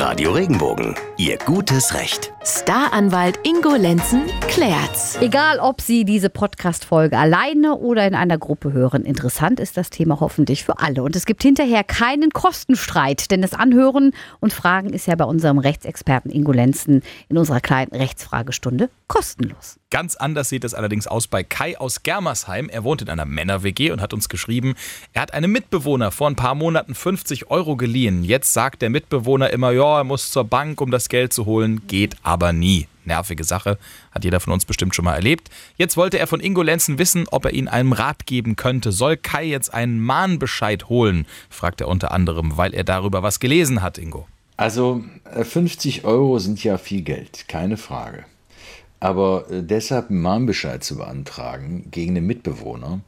Radio Regenbogen, Ihr gutes Recht. Staranwalt Ingo Lenzen klärt's. Egal, ob Sie diese Podcast-Folge alleine oder in einer Gruppe hören, interessant ist das Thema hoffentlich für alle. Und es gibt hinterher keinen Kostenstreit, denn das Anhören und Fragen ist ja bei unserem Rechtsexperten Ingo Lenzen in unserer kleinen Rechtsfragestunde kostenlos. Ganz anders sieht es allerdings aus bei Kai aus Germersheim. Er wohnt in einer Männer-WG und hat uns geschrieben, er hat einem Mitbewohner vor ein paar Monaten 50 Euro geliehen. Jetzt sagt der Mitbewohner immer, ja, er muss zur Bank, um das Geld zu holen, geht aber nie. Nervige Sache, hat jeder von uns bestimmt schon mal erlebt. Jetzt wollte er von Ingo Lenzen wissen, ob er ihn einem Rat geben könnte. Soll Kai jetzt einen Mahnbescheid holen? fragt er unter anderem, weil er darüber was gelesen hat, Ingo. Also 50 Euro sind ja viel Geld, keine Frage. Aber äh, deshalb einen Mahnbescheid zu beantragen gegen den Mitbewohner,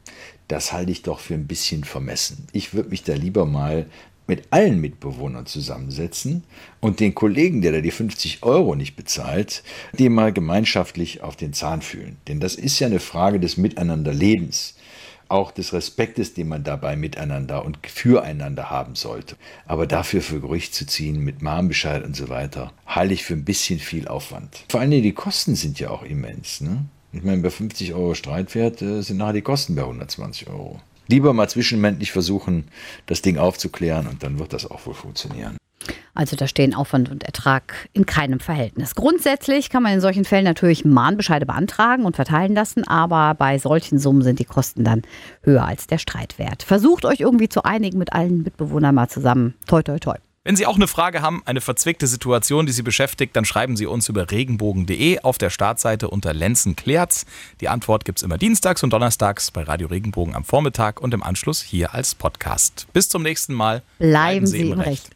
das halte ich doch für ein bisschen vermessen. Ich würde mich da lieber mal mit allen Mitbewohnern zusammensetzen und den Kollegen, der da die 50 Euro nicht bezahlt, dem mal gemeinschaftlich auf den Zahn fühlen. Denn das ist ja eine Frage des Miteinanderlebens auch des Respektes, den man dabei miteinander und füreinander haben sollte. Aber dafür für Gerücht zu ziehen mit Mahnbescheid und so weiter, halte ich für ein bisschen viel Aufwand. Vor allem die Kosten sind ja auch immens. Ne? Ich meine, bei 50 Euro Streitwert äh, sind nachher die Kosten bei 120 Euro. Lieber mal zwischenmännlich versuchen, das Ding aufzuklären und dann wird das auch wohl funktionieren. Also da stehen Aufwand und Ertrag in keinem Verhältnis. Grundsätzlich kann man in solchen Fällen natürlich Mahnbescheide beantragen und verteilen lassen, aber bei solchen Summen sind die Kosten dann höher als der Streitwert. Versucht euch irgendwie zu einigen mit allen Mitbewohnern mal zusammen. Toi, toi, toi. Wenn Sie auch eine Frage haben, eine verzwickte Situation, die Sie beschäftigt, dann schreiben Sie uns über regenbogen.de auf der Startseite unter Lenzen klärt's. Die Antwort gibt es immer dienstags und donnerstags bei Radio Regenbogen am Vormittag und im Anschluss hier als Podcast. Bis zum nächsten Mal. Bleiben, Bleiben Sie, im Recht. Recht.